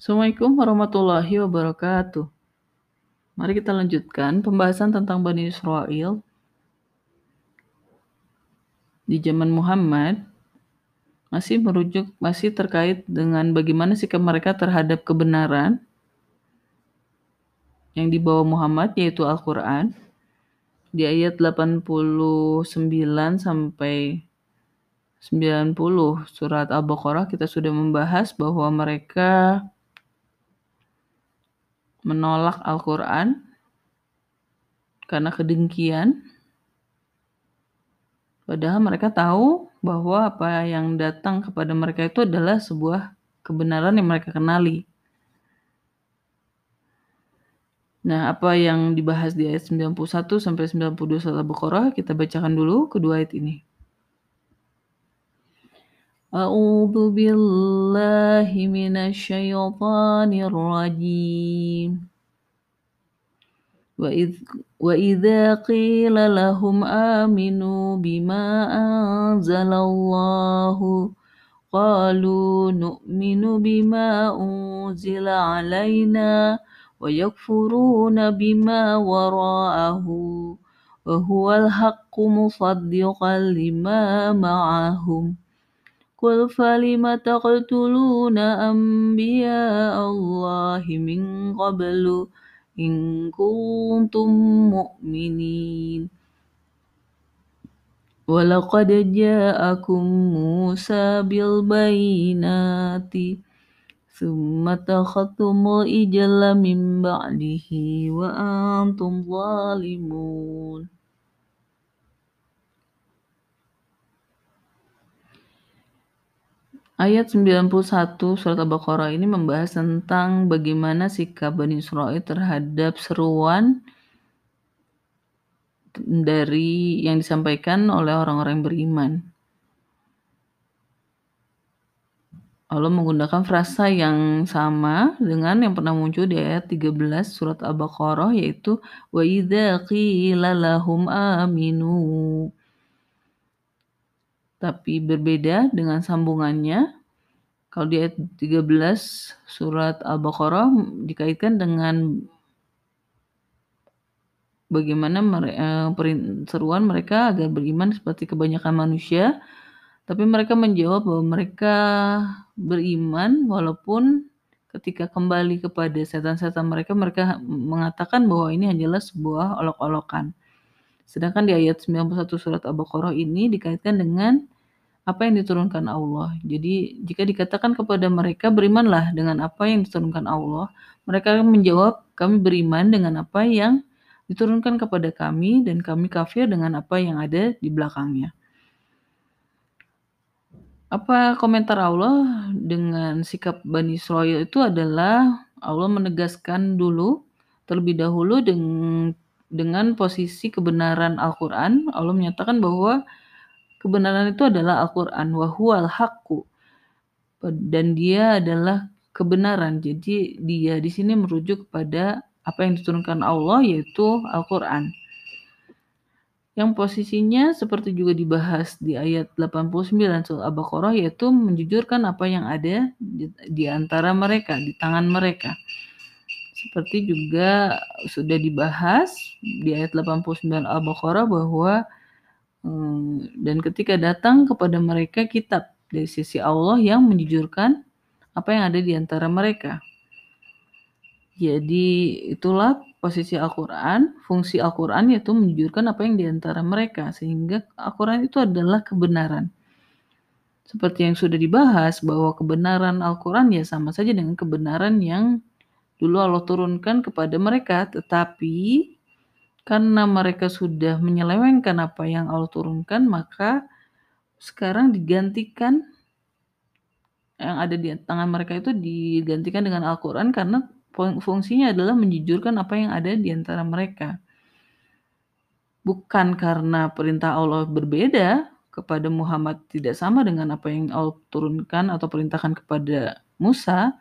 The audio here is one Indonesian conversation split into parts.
Assalamualaikum warahmatullahi wabarakatuh. Mari kita lanjutkan pembahasan tentang Bani Israel. Di zaman Muhammad masih merujuk masih terkait dengan bagaimana sikap mereka terhadap kebenaran yang dibawa Muhammad yaitu Al-Qur'an. Di ayat 89 sampai 90 surat Al-Baqarah kita sudah membahas bahwa mereka menolak Al-Quran karena kedengkian. Padahal mereka tahu bahwa apa yang datang kepada mereka itu adalah sebuah kebenaran yang mereka kenali. Nah, apa yang dibahas di ayat 91 sampai 92 surat Al-Baqarah kita bacakan dulu kedua ayat ini. A'udzu billahi minasyaitonir rajim. وإذ وإذا قيل لهم آمنوا بما أنزل الله قالوا نؤمن بما أنزل علينا ويكفرون بما وراءه وهو الحق مصدقا لما معهم قل فلم تقتلون أنبياء الله من قبل إن كنتم مؤمنين ولقد جاءكم موسى بالبينات ثم اتخذتم الإجل من بعده وأنتم ظالمون Ayat 91 surat Al-Baqarah ini membahas tentang bagaimana sikap Bani Israel terhadap seruan dari yang disampaikan oleh orang-orang beriman. Allah menggunakan frasa yang sama dengan yang pernah muncul di ayat 13 surat Al-Baqarah yaitu wa idza qila lahum aminu tapi berbeda dengan sambungannya. Kalau di ayat 13 surat Al-Baqarah dikaitkan dengan bagaimana eh, seruan mereka agar beriman seperti kebanyakan manusia, tapi mereka menjawab bahwa mereka beriman walaupun ketika kembali kepada setan-setan mereka, mereka mengatakan bahwa ini hanyalah sebuah olok-olokan. Sedangkan di ayat 91 surat Al-Baqarah ini dikaitkan dengan apa yang diturunkan Allah. Jadi jika dikatakan kepada mereka berimanlah dengan apa yang diturunkan Allah, mereka menjawab kami beriman dengan apa yang diturunkan kepada kami dan kami kafir dengan apa yang ada di belakangnya. Apa komentar Allah dengan sikap Bani Israel itu adalah Allah menegaskan dulu terlebih dahulu dengan dengan posisi kebenaran Al-Quran, Allah menyatakan bahwa kebenaran itu adalah Al-Quran, wahual haqqu. Dan dia adalah kebenaran. Jadi dia di sini merujuk kepada apa yang diturunkan Allah yaitu Al-Quran. Yang posisinya seperti juga dibahas di ayat 89 surah Al-Baqarah yaitu menjujurkan apa yang ada di, di antara mereka, di tangan mereka. Seperti juga sudah dibahas di ayat 89 Al-Baqarah bahwa hmm, dan ketika datang kepada mereka kitab dari sisi Allah yang menjujurkan apa yang ada di antara mereka. Jadi itulah posisi Al-Quran, fungsi Al-Quran yaitu menjujurkan apa yang di antara mereka. Sehingga Al-Quran itu adalah kebenaran. Seperti yang sudah dibahas bahwa kebenaran Al-Quran ya sama saja dengan kebenaran yang dulu Allah turunkan kepada mereka, tetapi karena mereka sudah menyelewengkan apa yang Allah turunkan, maka sekarang digantikan yang ada di tangan mereka itu digantikan dengan Al-Quran karena fungsinya adalah menjujurkan apa yang ada di antara mereka. Bukan karena perintah Allah berbeda kepada Muhammad tidak sama dengan apa yang Allah turunkan atau perintahkan kepada Musa,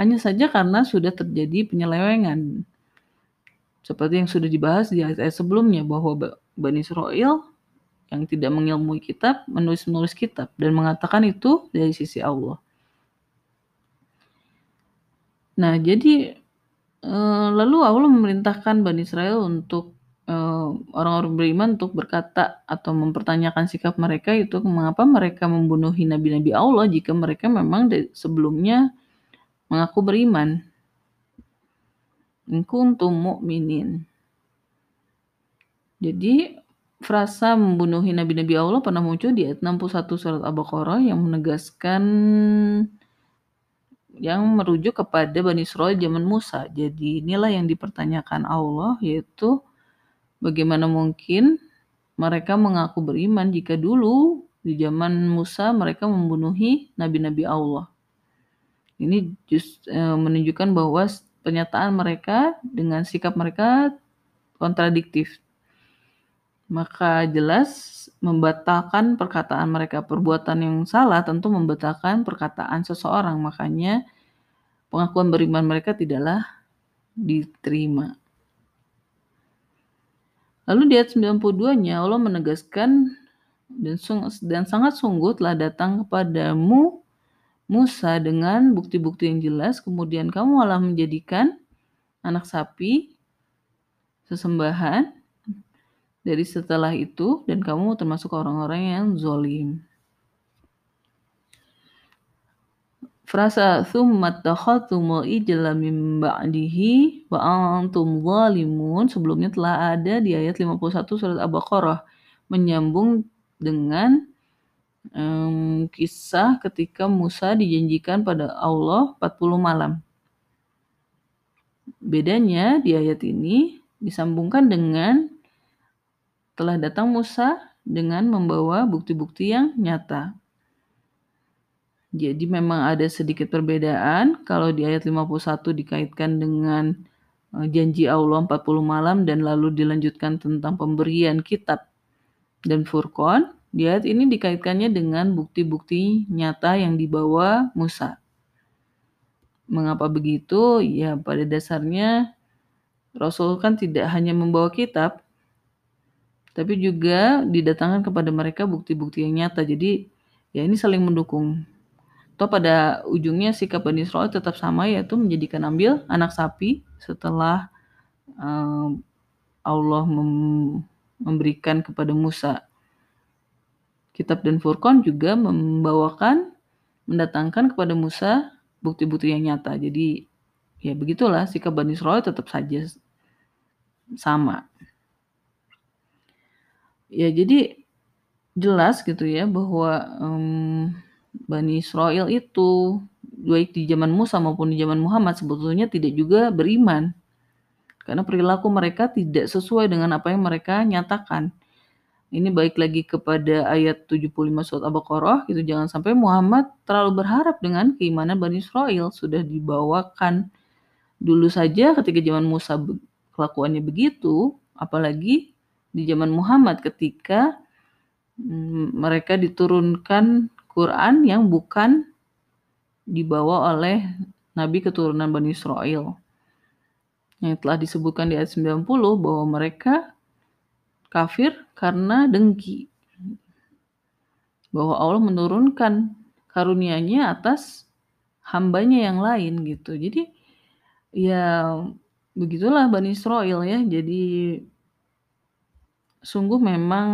hanya saja karena sudah terjadi penyelewengan. Seperti yang sudah dibahas di ayat-ayat sebelumnya bahwa Bani Israel yang tidak mengilmui kitab menulis-menulis kitab dan mengatakan itu dari sisi Allah. Nah, jadi, eee, lalu Allah memerintahkan Bani Israil untuk, eee, orang-orang beriman untuk berkata atau mempertanyakan sikap mereka itu mengapa mereka membunuhi nabi-nabi Allah jika mereka memang sebelumnya mengaku beriman. In kuntum mu'minin. Jadi, frasa membunuhi nabi-nabi Allah pernah muncul di ayat 61 surat Al-Baqarah yang menegaskan yang merujuk kepada Bani Israil zaman Musa. Jadi inilah yang dipertanyakan Allah yaitu bagaimana mungkin mereka mengaku beriman jika dulu di zaman Musa mereka membunuhi nabi-nabi Allah. Ini just e, menunjukkan bahwa pernyataan mereka dengan sikap mereka kontradiktif. Maka jelas membatalkan perkataan mereka. Perbuatan yang salah tentu membatalkan perkataan seseorang. Makanya pengakuan beriman mereka tidaklah diterima. Lalu di ayat 92-nya Allah menegaskan dan, dan sangat sungguh telah datang kepadamu Musa dengan bukti-bukti yang jelas, kemudian kamu malah menjadikan anak sapi sesembahan dari setelah itu dan kamu termasuk orang-orang yang zolim. Frasa thumma takhadtumul ijla min ba'dihi wa antum zalimun sebelumnya telah ada di ayat 51 surat Al-Baqarah menyambung dengan um, kisah ketika Musa dijanjikan pada Allah 40 malam. Bedanya di ayat ini disambungkan dengan telah datang Musa dengan membawa bukti-bukti yang nyata. Jadi memang ada sedikit perbedaan kalau di ayat 51 dikaitkan dengan eh, janji Allah 40 malam dan lalu dilanjutkan tentang pemberian kitab dan furqan. Di ayat ini dikaitkannya dengan bukti-bukti nyata yang dibawa Musa. Mengapa begitu? Ya pada dasarnya Rasul kan tidak hanya membawa kitab, tapi juga didatangkan kepada mereka bukti-bukti yang nyata. Jadi ya ini saling mendukung. Toh pada ujungnya sikap Bani Israel tetap sama yaitu menjadikan ambil anak sapi setelah um, Allah mem memberikan kepada Musa kitab dan Furqan juga membawakan mendatangkan kepada Musa bukti-bukti yang nyata. Jadi ya begitulah sikap Bani Israel tetap saja sama. Ya jadi jelas gitu ya bahwa um, Bani Israel itu baik di zaman Musa maupun di zaman Muhammad sebetulnya tidak juga beriman. Karena perilaku mereka tidak sesuai dengan apa yang mereka nyatakan. Ini baik lagi kepada ayat 75 surat Al-Baqarah gitu. Jangan sampai Muhammad terlalu berharap dengan keimanan Bani Israel. Sudah dibawakan dulu saja ketika zaman Musa kelakuannya begitu. Apalagi di zaman Muhammad ketika mm, mereka diturunkan Quran yang bukan dibawa oleh nabi keturunan Bani Israel. Yang telah disebutkan di ayat 90 bahwa mereka kafir karena dengki. Bahwa Allah menurunkan karunia-Nya atas hambanya yang lain gitu. Jadi ya begitulah Bani Israel ya. Jadi sungguh memang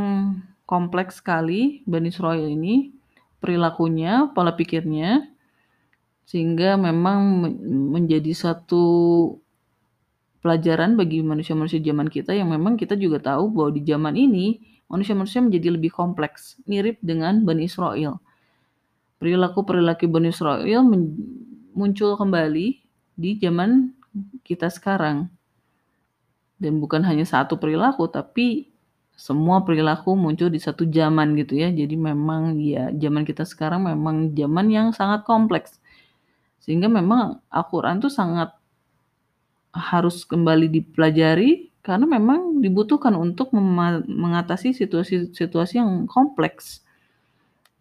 kompleks sekali Bani Israel ini perilakunya, pola pikirnya, sehingga memang menjadi satu pelajaran bagi manusia-manusia zaman kita yang memang kita juga tahu bahwa di zaman ini manusia-manusia menjadi lebih kompleks, mirip dengan Bani Israel. Perilaku-perilaku Bani Israel muncul kembali di zaman kita sekarang. Dan bukan hanya satu perilaku, tapi semua perilaku muncul di satu zaman gitu ya. Jadi memang ya zaman kita sekarang memang zaman yang sangat kompleks. Sehingga memang Al-Qur'an tuh sangat harus kembali dipelajari karena memang dibutuhkan untuk mengatasi situasi-situasi yang kompleks.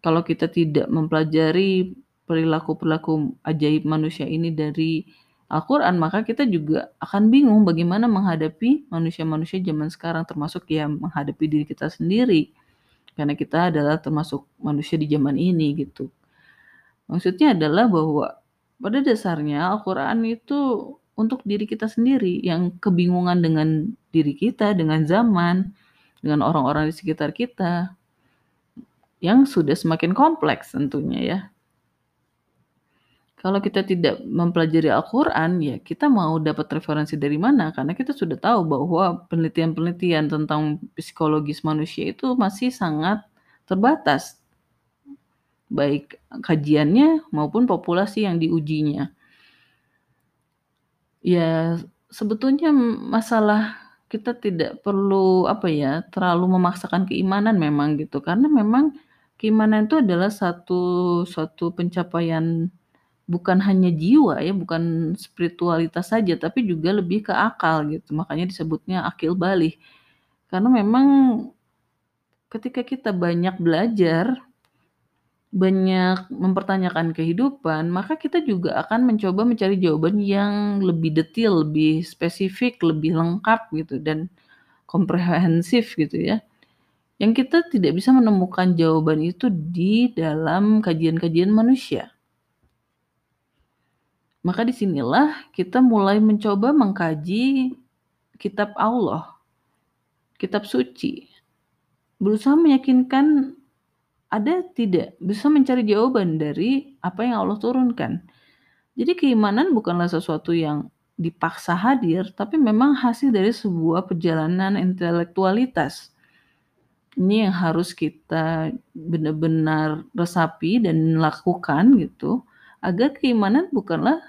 Kalau kita tidak mempelajari perilaku-perilaku ajaib manusia ini dari Al-Quran, maka kita juga akan bingung bagaimana menghadapi manusia-manusia zaman sekarang, termasuk ya menghadapi diri kita sendiri. Karena kita adalah termasuk manusia di zaman ini gitu. Maksudnya adalah bahwa Pada dasarnya Al-Quran itu untuk diri kita sendiri yang kebingungan dengan diri kita, dengan zaman, dengan orang-orang di sekitar kita yang sudah semakin kompleks tentunya ya. Kalau kita tidak mempelajari Al-Quran, ya kita mau dapat referensi dari mana? Karena kita sudah tahu bahwa penelitian-penelitian tentang psikologis manusia itu masih sangat terbatas, baik kajiannya maupun populasi yang diujinya. Ya, sebetulnya masalah kita tidak perlu apa ya, terlalu memaksakan keimanan memang gitu, karena memang keimanan itu adalah satu suatu pencapaian bukan hanya jiwa ya, bukan spiritualitas saja, tapi juga lebih ke akal gitu. Makanya disebutnya akil balih. Karena memang ketika kita banyak belajar, banyak mempertanyakan kehidupan, maka kita juga akan mencoba mencari jawaban yang lebih detail, lebih spesifik, lebih lengkap gitu dan komprehensif gitu ya. Yang kita tidak bisa menemukan jawaban itu di dalam kajian-kajian manusia. Maka di sinilah kita mulai mencoba mengkaji kitab Allah, kitab suci. Berusaha meyakinkan ada tidak, bisa mencari jawaban dari apa yang Allah turunkan. Jadi keimanan bukanlah sesuatu yang dipaksa hadir, tapi memang hasil dari sebuah perjalanan intelektualitas. Ini yang harus kita benar-benar resapi dan lakukan gitu, agar keimanan bukanlah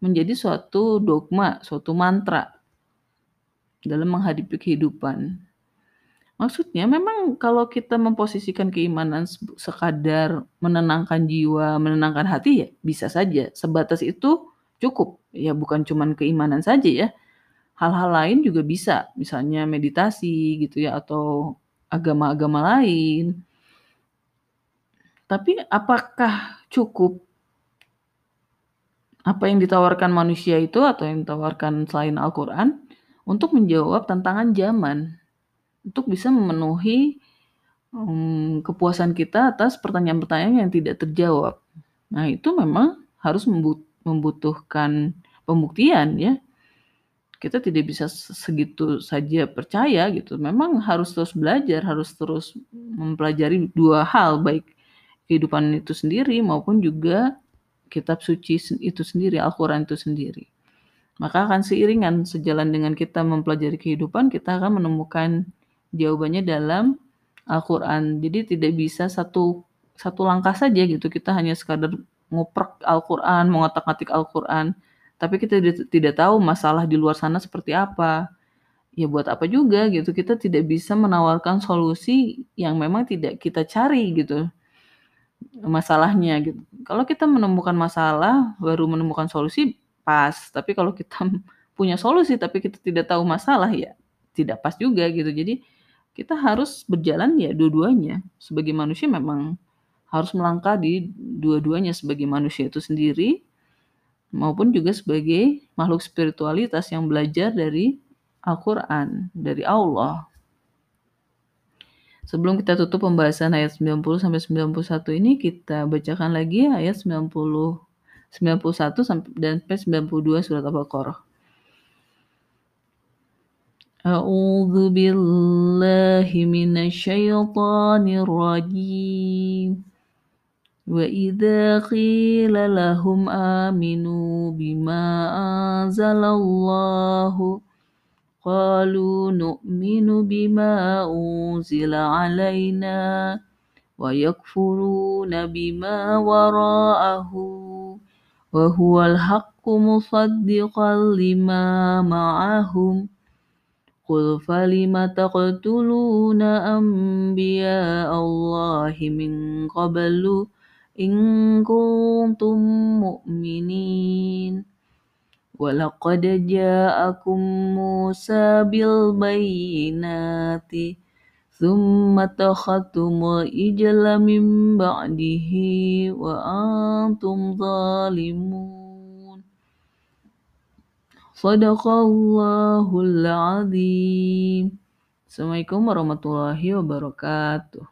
menjadi suatu dogma, suatu mantra dalam menghadapi kehidupan. Maksudnya memang kalau kita memposisikan keimanan sekadar menenangkan jiwa, menenangkan hati ya bisa saja. Sebatas itu cukup. Ya bukan cuman keimanan saja ya. Hal-hal lain juga bisa, misalnya meditasi gitu ya atau agama-agama lain. Tapi apakah cukup apa yang ditawarkan manusia itu atau yang ditawarkan selain Al-Quran untuk menjawab tantangan zaman, untuk bisa memenuhi um, kepuasan kita atas pertanyaan-pertanyaan yang tidak terjawab. Nah itu memang harus membutuhkan pembuktian ya. Kita tidak bisa segitu saja percaya gitu. Memang harus terus belajar, harus terus mempelajari dua hal baik kehidupan itu sendiri maupun juga kitab suci itu sendiri, Al-Quran itu sendiri. Maka akan seiringan sejalan dengan kita mempelajari kehidupan, kita akan menemukan jawabannya dalam Al-Quran. Jadi tidak bisa satu satu langkah saja gitu. Kita hanya sekadar ngoprek Al-Quran, mengotak-atik Al-Quran. Tapi kita tidak tahu masalah di luar sana seperti apa. Ya buat apa juga gitu. Kita tidak bisa menawarkan solusi yang memang tidak kita cari gitu masalahnya gitu. Kalau kita menemukan masalah baru menemukan solusi pas, tapi kalau kita punya solusi tapi kita tidak tahu masalah ya tidak pas juga gitu. Jadi kita harus berjalan ya dua-duanya. Sebagai manusia memang harus melangkah di dua-duanya sebagai manusia itu sendiri maupun juga sebagai makhluk spiritualitas yang belajar dari Al-Qur'an, dari Allah. Sebelum kita tutup pembahasan ayat 90 sampai 91 ini kita bacakan lagi ayat 90 91 sampai dan sampai 92 surat Al-Baqarah. أعوذ بالله من الشيطان الرجيم. وإذا قيل لهم آمنوا بما أنزل الله قالوا نؤمن بما أنزل علينا ويكفرون بما وراءه وهو الحق مصدقا لما معهم. قل فلم تقتلون أنبياء الله من قبل إن كنتم مؤمنين ولقد جاءكم موسى بالبينات ثم اتخذتم الإجل من بعده وأنتم ظالمون Sadaqallahul azim. Assalamualaikum warahmatullahi wabarakatuh.